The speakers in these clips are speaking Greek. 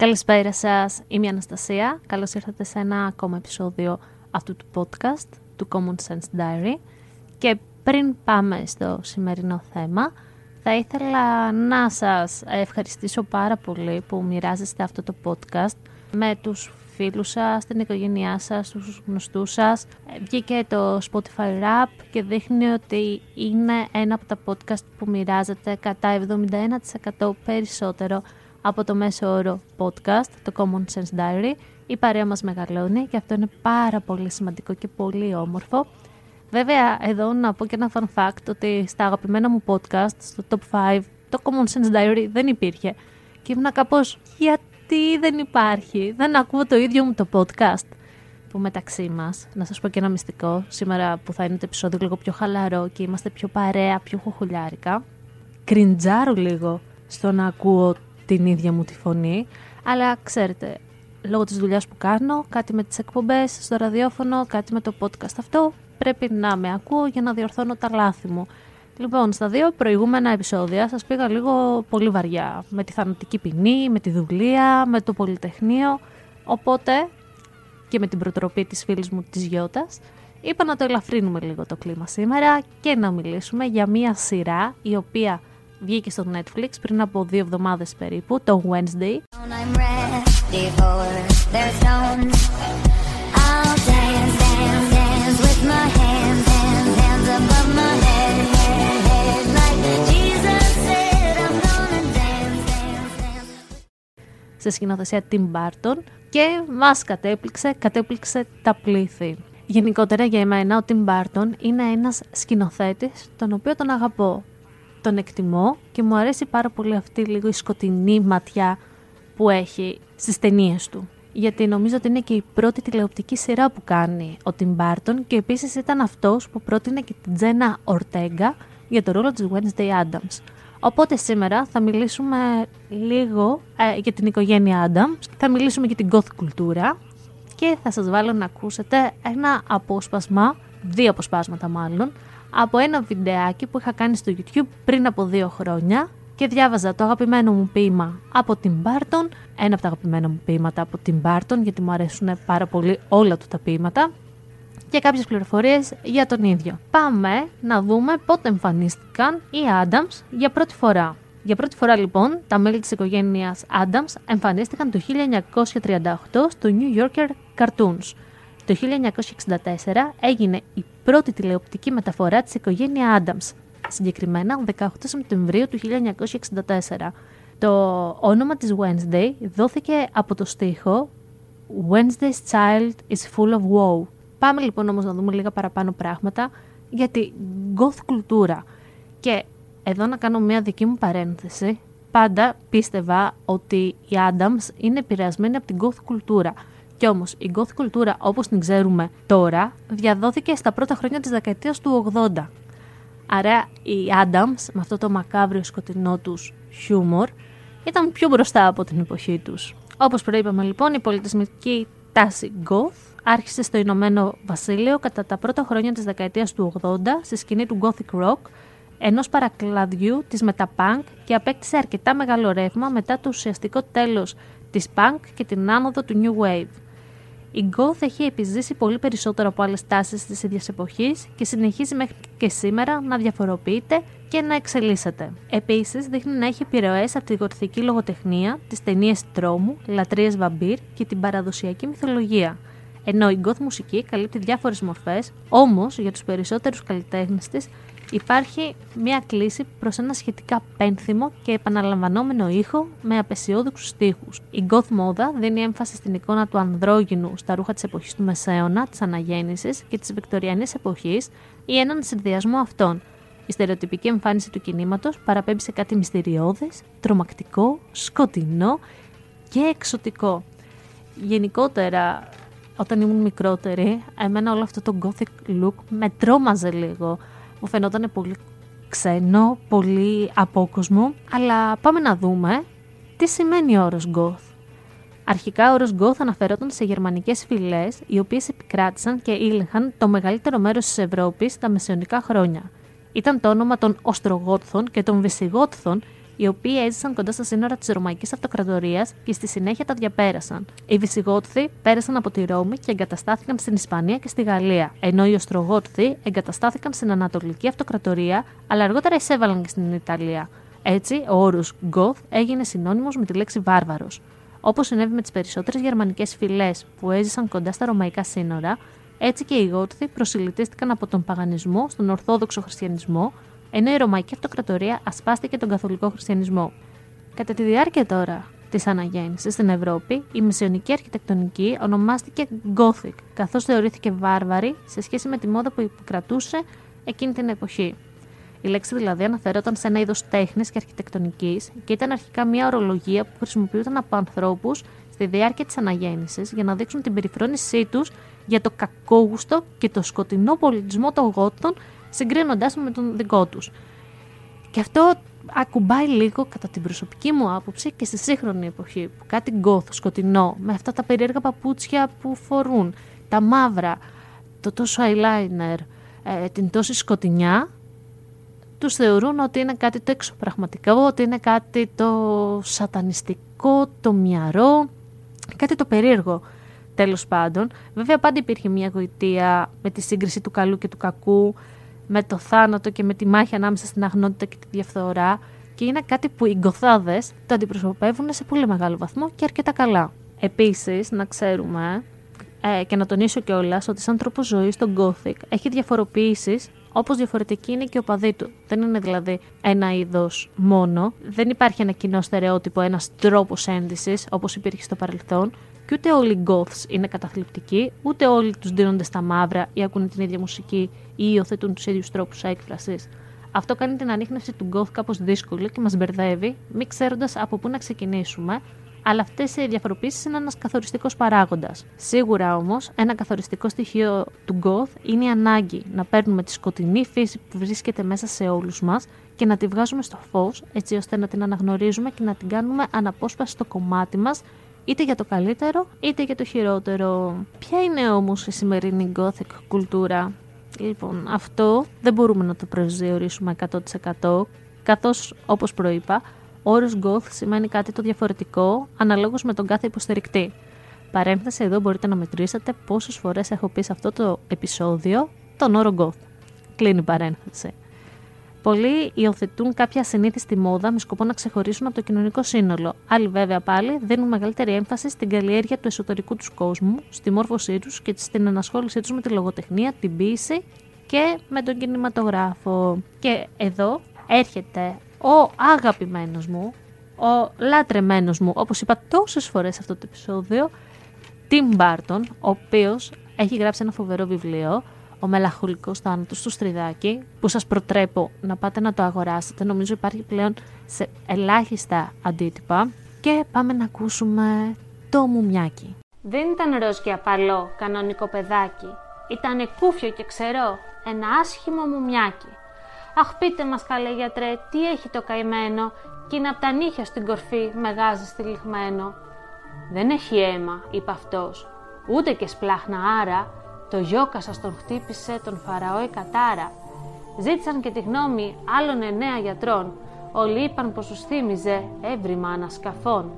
Καλησπέρα σας, είμαι η Αναστασία. Καλώς ήρθατε σε ένα ακόμα επεισόδιο αυτού του podcast, του Common Sense Diary. Και πριν πάμε στο σημερινό θέμα, θα ήθελα να σας ευχαριστήσω πάρα πολύ που μοιράζεστε αυτό το podcast με τους φίλους σας, την οικογένειά σας, τους γνωστούς σας. Βγήκε το Spotify Rap και δείχνει ότι είναι ένα από τα podcast που μοιράζεται κατά 71% περισσότερο από το μέσο όρο podcast, το Common Sense Diary. Η παρέα μας μεγαλώνει και αυτό είναι πάρα πολύ σημαντικό και πολύ όμορφο. Βέβαια, εδώ να πω και ένα fun fact ότι στα αγαπημένα μου podcast, στο top 5, το Common Sense Diary δεν υπήρχε. Και ήμουν κάπως, γιατί δεν υπάρχει, δεν ακούω το ίδιο μου το podcast. Που μεταξύ μας, να σας πω και ένα μυστικό, σήμερα που θα είναι το επεισόδιο λίγο πιο χαλαρό και είμαστε πιο παρέα, πιο χοχουλιάρικα, κριντζάρω λίγο στο να ακούω την ίδια μου τη φωνή, αλλά ξέρετε, λόγω της δουλειάς που κάνω, κάτι με τις εκπομπές στο ραδιόφωνο, κάτι με το podcast αυτό, πρέπει να με ακούω για να διορθώνω τα λάθη μου. Λοιπόν, στα δύο προηγούμενα επεισόδια σας πήγα λίγο πολύ βαριά, με τη θανατική ποινή, με τη δουλεία, με το πολυτεχνείο, οπότε και με την προτροπή της φίλης μου της Γιώτας, είπα να το ελαφρύνουμε λίγο το κλίμα σήμερα και να μιλήσουμε για μία σειρά η οποία βγήκε στο Netflix πριν από δύο εβδομάδες περίπου, το Wednesday. σε σκηνοθεσία Tim Burton και μας κατέπληξε, κατέπληξε τα πλήθη. Γενικότερα για εμένα ο Tim Burton είναι ένας σκηνοθέτης τον οποίο τον αγαπώ τον εκτιμώ και μου αρέσει πάρα πολύ αυτή λίγο η σκοτεινή ματιά που έχει στις ταινίες του. Γιατί νομίζω ότι είναι και η πρώτη τηλεοπτική σειρά που κάνει ο Tim Burton και επίσης ήταν αυτός που πρότεινε και την Τζένα Ορτέγκα για το ρόλο της Wednesday Adams. Οπότε σήμερα θα μιλήσουμε λίγο ε, για την οικογένεια Adams, θα μιλήσουμε για την goth κουλτούρα και θα σας βάλω να ακούσετε ένα απόσπασμα, δύο αποσπάσματα μάλλον, από ένα βιντεάκι που είχα κάνει στο YouTube πριν από δύο χρόνια και διάβαζα το αγαπημένο μου ποίημα από την Barton, ένα από τα αγαπημένα μου ποίηματα από την Barton γιατί μου αρέσουν πάρα πολύ όλα του τα ποίηματα και κάποιες πληροφορίες για τον ίδιο. Πάμε να δούμε πότε εμφανίστηκαν οι Adams για πρώτη φορά. Για πρώτη φορά λοιπόν τα μέλη της οικογένειας Adams εμφανίστηκαν το 1938 στο New Yorker Cartoons. Το 1964 έγινε η πρώτη τηλεοπτική μεταφορά της οικογένεια Adams, συγκεκριμένα 18 Σεπτεμβρίου του 1964. Το όνομα της Wednesday δόθηκε από το στίχο Wednesday's child is full of woe. Πάμε λοιπόν όμως να δούμε λίγα παραπάνω πράγματα για τη goth κουλτούρα. Και εδώ να κάνω μια δική μου παρένθεση. Πάντα πίστευα ότι οι Adams είναι επηρεασμένοι από την goth κουλτούρα. Κι όμως η goth κουλτούρα όπως την ξέρουμε τώρα διαδόθηκε στα πρώτα χρόνια της δεκαετίας του 80. Άρα οι Adams με αυτό το μακάβριο σκοτεινό τους χιούμορ ήταν πιο μπροστά από την εποχή τους. Όπως προείπαμε λοιπόν, η πολιτισμική τάση goth άρχισε στο Ηνωμένο Βασίλειο κατά τα πρώτα χρόνια της δεκαετίας του 80 στη σκηνή του Gothic Rock, ενός παρακλαδιού της μεταπunk και απέκτησε αρκετά μεγάλο ρεύμα μετά το ουσιαστικό τέλος της punk και την άνοδο του New Wave. Η Goth έχει επιζήσει πολύ περισσότερο από άλλες τάσεις της ίδιας εποχής και συνεχίζει μέχρι και σήμερα να διαφοροποιείται και να εξελίσσεται. Επίσης, δείχνει να έχει επιρροές από τη γορθική λογοτεχνία, τις ταινίες τρόμου, λατρείες βαμπύρ και την παραδοσιακή μυθολογία. Ενώ η goth μουσική καλύπτει διάφορες μορφές, όμως για τους περισσότερους καλλιτέχνες της υπάρχει μια κλίση προς ένα σχετικά πένθυμο και επαναλαμβανόμενο ήχο με απεσιόδοξους στίχους. Η goth μόδα δίνει έμφαση στην εικόνα του ανδρόγυνου στα ρούχα της εποχής του Μεσαίωνα, της Αναγέννησης και της Βικτοριανής εποχής ή έναν συνδυασμό αυτών. Η στερεοτυπική εμφάνιση του κινήματος παραπέμπει σε κάτι μυστηριώδες, τρομακτικό, σκοτεινό και εξωτικό. Γενικότερα, όταν ήμουν μικρότερη, εμένα όλο αυτό το gothic look με τρόμαζε λίγο. Μου φαινόταν πολύ ξένο, πολύ απόκοσμο, αλλά πάμε να δούμε τι σημαίνει ο όρος goth. Αρχικά ο όρος goth αναφερόταν σε γερμανικές φυλές, οι οποίες επικράτησαν και ήλεγχαν το μεγαλύτερο μέρος της Ευρώπης τα μεσαιωνικά χρόνια. Ήταν το όνομα των Οστρογότθων και των Βυσιγότθων, οι οποίοι έζησαν κοντά στα σύνορα της Ρωμαϊκής Αυτοκρατορίας και στη συνέχεια τα διαπέρασαν. Οι Βυσιγότθοι πέρασαν από τη Ρώμη και εγκαταστάθηκαν στην Ισπανία και στη Γαλλία, ενώ οι Οστρογότθοι εγκαταστάθηκαν στην Ανατολική Αυτοκρατορία, αλλά αργότερα εισέβαλαν και στην Ιταλία. Έτσι, ο όρος Goth έγινε συνώνυμος με τη λέξη βάρβαρος. Όπως συνέβη με τις περισσότερες γερμανικές φυλές που έζησαν κοντά στα ρωμαϊκά σύνορα, έτσι και οι Γότθοι προσιλητίστηκαν από τον παγανισμό στον Ορθόδοξο Χριστιανισμό, ενώ η Ρωμαϊκή Αυτοκρατορία ασπάστηκε τον Καθολικό Χριστιανισμό. Κατά τη διάρκεια τώρα της αναγέννησης στην Ευρώπη, η μεσαιωνική αρχιτεκτονική ονομάστηκε Gothic, καθώς θεωρήθηκε βάρβαρη σε σχέση με τη μόδα που υποκρατούσε εκείνη την εποχή. Η λέξη δηλαδή αναφερόταν σε ένα είδος τέχνης και αρχιτεκτονικής και ήταν αρχικά μια ορολογία που χρησιμοποιούταν από ανθρώπους στη διάρκεια της αναγέννησης για να δείξουν την περιφρόνησή τους για το κακόγουστο και το σκοτεινό πολιτισμό των Γότων συγκρίνοντάς με τον δικό τους. Και αυτό ακουμπάει λίγο κατά την προσωπική μου άποψη και στη σύγχρονη εποχή που κάτι γκόθο, σκοτεινό, με αυτά τα περίεργα παπούτσια που φορούν, τα μαύρα, το τόσο eyeliner, ε, την τόση σκοτεινιά, τους θεωρούν ότι είναι κάτι το εξωπραγματικό, ότι είναι κάτι το σατανιστικό, το μυαρό, κάτι το περίεργο. Τέλος πάντων, βέβαια πάντα υπήρχε μια γοητεία με τη σύγκριση του καλού και του κακού, με το θάνατο και με τη μάχη ανάμεσα στην αγνότητα και τη διαφθορά και είναι κάτι που οι γκοθάδες το αντιπροσωπεύουν σε πολύ μεγάλο βαθμό και αρκετά καλά. Επίσης, να ξέρουμε ε, και να τονίσω κιόλας ότι σαν τρόπο ζωής το Gothic έχει διαφοροποιήσεις όπως διαφορετική είναι και ο παδί του. Δεν είναι δηλαδή ένα είδος μόνο. Δεν υπάρχει ένα κοινό στερεότυπο, ένας τρόπος ένδυσης όπως υπήρχε στο παρελθόν. Και ούτε όλοι οι Goths είναι καταθλιπτικοί, ούτε όλοι τους δίνονται στα μαύρα ή ακούνε την ίδια μουσική ή υιοθετούν τους ίδιους τρόπους έκφρασης. Αυτό κάνει την ανείχνευση του Goth κάπως δύσκολη και μας μπερδεύει, μη ξέροντας από πού να ξεκινήσουμε, αλλά αυτές οι διαφοροποιήσει είναι ένας καθοριστικός παράγοντας. Σίγουρα όμως, ένα καθοριστικό στοιχείο του Goth είναι η ανάγκη να παίρνουμε τη σκοτεινή φύση που βρίσκεται μέσα σε όλους μας και να τη βγάζουμε στο φως, έτσι ώστε να την αναγνωρίζουμε και να την κάνουμε αναπόσπαση στο κομμάτι μας είτε για το καλύτερο είτε για το χειρότερο. Ποια είναι όμως η σημερινή gothic κουλτούρα; Λοιπόν, αυτό δεν μπορούμε να το προσδιορίσουμε 100% καθώς όπως προείπα, ο όρος goth σημαίνει κάτι το διαφορετικό αναλόγως με τον κάθε υποστηρικτή. Παρένθεση εδώ μπορείτε να μετρήσετε πόσες φορές έχω πει σε αυτό το επεισόδιο τον όρο goth. Κλείνει παρένθεση. Πολλοί υιοθετούν κάποια συνήθιστη μόδα με σκοπό να ξεχωρίσουν από το κοινωνικό σύνολο. Άλλοι, βέβαια, πάλι δίνουν μεγαλύτερη έμφαση στην καλλιέργεια του εσωτερικού τους κόσμου, στη μόρφωσή τους και στην ενασχόλησή τους με τη λογοτεχνία, την ποίηση και με τον κινηματογράφο. Και εδώ έρχεται ο αγαπημένος μου, ο λατρεμένος μου, όπως είπα τόσες φορές σε αυτό το επεισόδιο, Tim Burton, ο οποίος έχει γράψει ένα φοβερό βιβλίο, ο μελαγχολικός θάνατος του Στριδάκη, που σας προτρέπω να πάτε να το αγοράσετε. Νομίζω υπάρχει πλέον σε ελάχιστα αντίτυπα. Και πάμε να ακούσουμε το μουμιάκι. Δεν ήταν ροζ και απαλό, κανονικό παιδάκι. Ήτανε κούφιο και ξερό, ένα άσχημο μουμιάκι. Αχ πείτε μας καλέ γιατρέ, τι έχει το καημένο κι είναι απ' τα νύχια στην κορφή με γάζι στυλιγμένο. Δεν έχει αίμα, είπε αυτός, ούτε και σπλάχνα άρα, το γιόκα σας τον χτύπησε τον Φαραώ η κατάρα. Ζήτησαν και τη γνώμη άλλων εννέα γιατρών. Όλοι είπαν πως τους θύμιζε έβριμα ανασκαφών.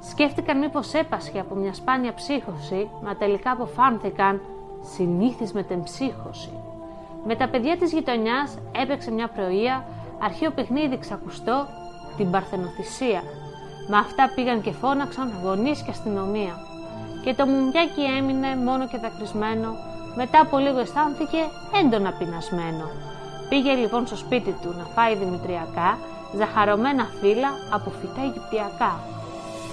Σκέφτηκαν μήπως έπασχε από μια σπάνια ψύχωση, μα τελικά αποφάνθηκαν συνήθις με την ψύχωση. Με τα παιδιά της γειτονιάς έπαιξε μια πρωία, αρχαίο παιχνίδι ξακουστό, την παρθενοθυσία. Με αυτά πήγαν και φώναξαν γονείς και αστυνομία και το μουμιάκι έμεινε μόνο και δακρυσμένο, μετά από λίγο αισθάνθηκε έντονα πεινασμένο. Πήγε λοιπόν στο σπίτι του να φάει δημητριακά, ζαχαρωμένα φύλλα από φυτά Αιγυπτιακά.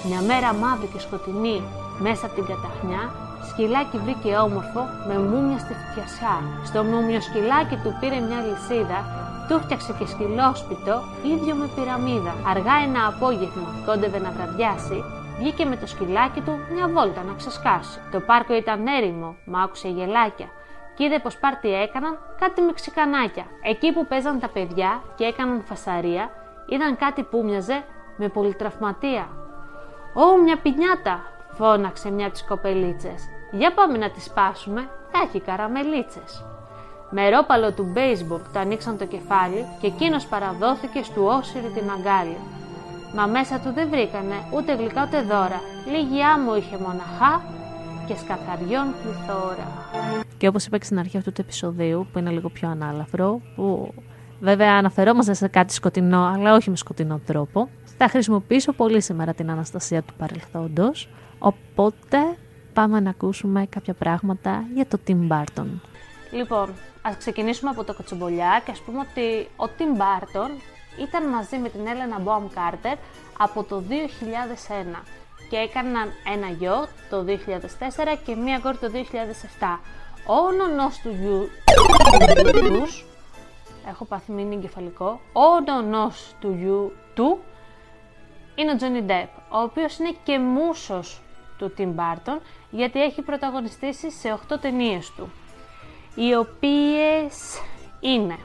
Μια μέρα μαύρη και σκοτεινή, μέσα από την καταχνιά, σκυλάκι βρήκε όμορφο με μούμια στη φτιασιά. Στο μούμιο σκυλάκι του πήρε μια λυσίδα Του φτιάξε και σκυλόσπιτο, ίδιο με πυραμίδα. Αργά ένα απόγευμα, κόντευε να βραδιάσει, βγήκε με το σκυλάκι του μια βόλτα να ξεσκάσει. Το πάρκο ήταν έρημο, μα άκουσε γελάκια. Και είδε πως πάρτι έκαναν κάτι μεξικανάκια. Εκεί που παίζαν τα παιδιά και έκαναν φασαρία, είδαν κάτι που μοιαζε με πολυτραυματία. Ω, μια πινιάτα! φώναξε μια από τις κοπελίτσες. Για πάμε να τη σπάσουμε, θα έχει καραμελίτσες. Με ρόπαλο του μπέισμπολ του ανοίξαν το κεφάλι και εκείνος παραδόθηκε στου όσυρη την αγκάλια. Μα μέσα του δεν βρήκανε ούτε γλυκά ούτε δώρα. Λίγη άμμο είχε μοναχά και σκαθαριών πληθώρα. Και όπως είπα και στην αρχή αυτού του επεισοδίου, που είναι λίγο πιο ανάλαφρο, που βέβαια αναφερόμαστε σε κάτι σκοτεινό, αλλά όχι με σκοτεινό τρόπο, θα χρησιμοποιήσω πολύ σήμερα την Αναστασία του παρελθόντος, οπότε πάμε να ακούσουμε κάποια πράγματα για το Tim Burton. Λοιπόν, ας ξεκινήσουμε από το κοτσομπολιά και ας πούμε ότι ο Tim Burton ήταν μαζί με την Έλενα Μπόμ Κάρτερ από το 2001 και έκαναν ένα γιο το 2004 και μία κόρη το 2007. Ο όνονος του γιου έχω πάθει μήνυ εγκεφαλικό, ο όνονος του γιου του είναι ο Johnny Depp, ο οποίος είναι και μουσος του Tim Burton γιατί έχει πρωταγωνιστήσει σε 8 ταινίες του οι οποίες είναι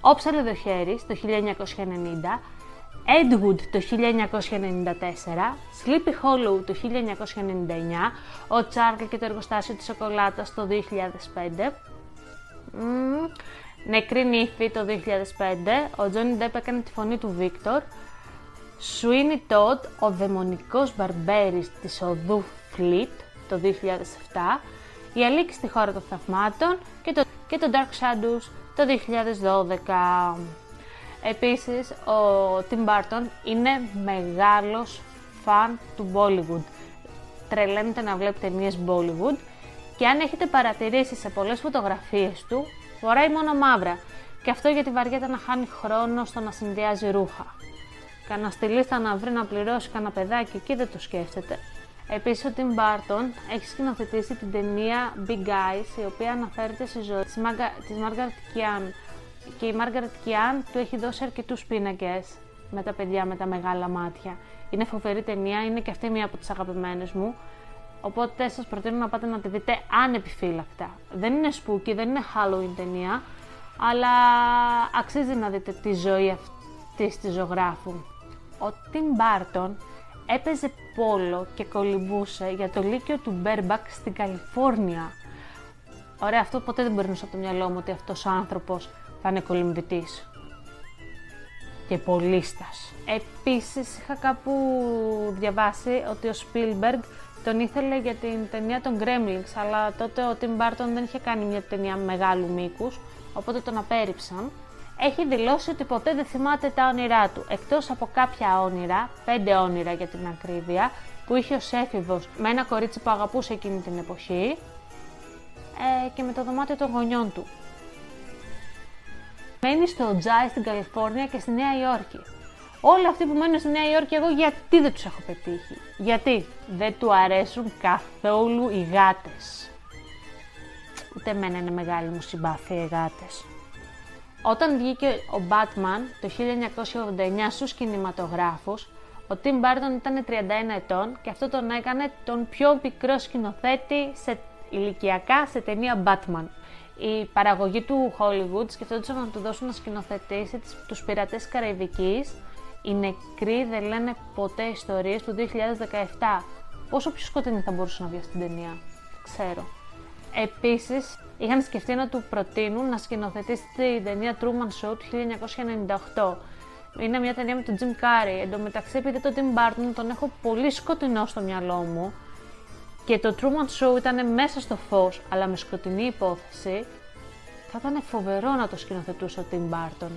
Όψαλο το χέρι το 1990, Edwood το 1994, Sleepy Hollow το 1999, ο Τσάρλ και το εργοστάσιο της σοκολάτας το 2005, mm, Νεκρή νύφη το 2005, ο Τζόνι Ντέπ έκανε τη φωνή του Βίκτορ, Sweeney Todd, ο δαιμονικός μπαρμπέρης της οδού Fleet το 2007, η Αλίκη στη χώρα των θαυμάτων και το, και το Dark Shadows το 2012. Επίσης, ο Tim Burton είναι μεγάλος φαν του Bollywood. Τρελαίνεται να βλέπει ταινίες Bollywood και αν έχετε παρατηρήσει σε πολλές φωτογραφίες του, φοράει μόνο μαύρα. Και αυτό γιατί βαριέται να χάνει χρόνο στο να συνδυάζει ρούχα. Κανένα στυλίστα να βρει να πληρώσει κανένα παιδάκι εκεί δεν το σκέφτεται. Επίσης, ο Tim Burton έχει σκηνοθετήσει την ταινία Big Eyes, η οποία αναφέρεται στη ζωή της Margaret Kian. Και η Margaret Kian του έχει δώσει αρκετούς πίνακες με τα παιδιά με τα μεγάλα μάτια. Είναι φοβερή ταινία, είναι και αυτή μία από τις αγαπημένες μου. Οπότε σας προτείνω να πάτε να τη δείτε ανεπιφύλακτα. Δεν είναι spooky, δεν είναι Halloween ταινία, αλλά αξίζει να δείτε τη ζωή αυτής της ζωγράφου. Ο Tim Burton έπαιζε πόλο και κολυμπούσε για το Λύκειο του Μπέρμπακ στην Καλιφόρνια. Ωραία, αυτό ποτέ δεν περνούσε από το μυαλό μου ότι αυτός ο άνθρωπος θα είναι κολυμβητής. Και πολίστας. Επίσης είχα κάπου διαβάσει ότι ο Spielberg τον ήθελε για την ταινία των Gremlins, αλλά τότε ο Tim Burton δεν είχε κάνει μια ταινία μεγάλου μήκους, οπότε τον απέρριψαν έχει δηλώσει ότι ποτέ δεν θυμάται τα όνειρά του, εκτός από κάποια όνειρα, πέντε όνειρα για την ακρίβεια, που είχε ως έφηβος με ένα κορίτσι που αγαπούσε εκείνη την εποχή ε, και με το δωμάτιο των γονιών του. Μένει στο Τζάι στην Καλιφόρνια και στη Νέα Υόρκη. Όλοι αυτοί που μένουν στη Νέα Υόρκη, εγώ γιατί δεν τους έχω πετύχει; Γιατί δεν του αρέσουν καθόλου οι γάτες; Ούτε εμένα είναι μεγάλη μου συμπάθεια οι γάτες. Όταν βγήκε ο Batman το 1989 στους κινηματογράφους, ο Tim Burton ήταν 31 ετών και αυτό τον έκανε τον πιο μικρό σκηνοθέτη σε, ηλικιακά σε ταινία Batman. Η παραγωγή του Hollywood σκεφτόντουσαν να του δώσουν να σκηνοθετήσει τους πειρατές Καραϊβικής. Οι νεκροί δεν λένε ποτέ ιστορίες του 2017. Πόσο πιο σκοτεινή θα μπορούσε να βγει αυτή την ταινία; Ξέρω. Επίσης, είχαν σκεφτεί να του προτείνουν να σκηνοθετήσει την ταινία Truman Show του 1998. Είναι μια ταινία με τον Jim Carrey. Εν τω μεταξύ, επειδή το Tim Burton τον έχω πολύ σκοτεινό στο μυαλό μου και το Truman Show ήταν μέσα στο φως, αλλά με σκοτεινή υπόθεση, θα ήταν φοβερό να το σκηνοθετούσε ο Tim Burton.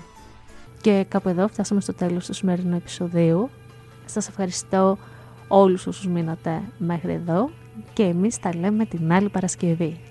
Και κάπου εδώ φτάσαμε στο τέλος του σημερινού επεισοδίου. Σας ευχαριστώ όλους όσους μείνατε μέχρι εδώ και εμείς τα λέμε την άλλη Παρασκευή.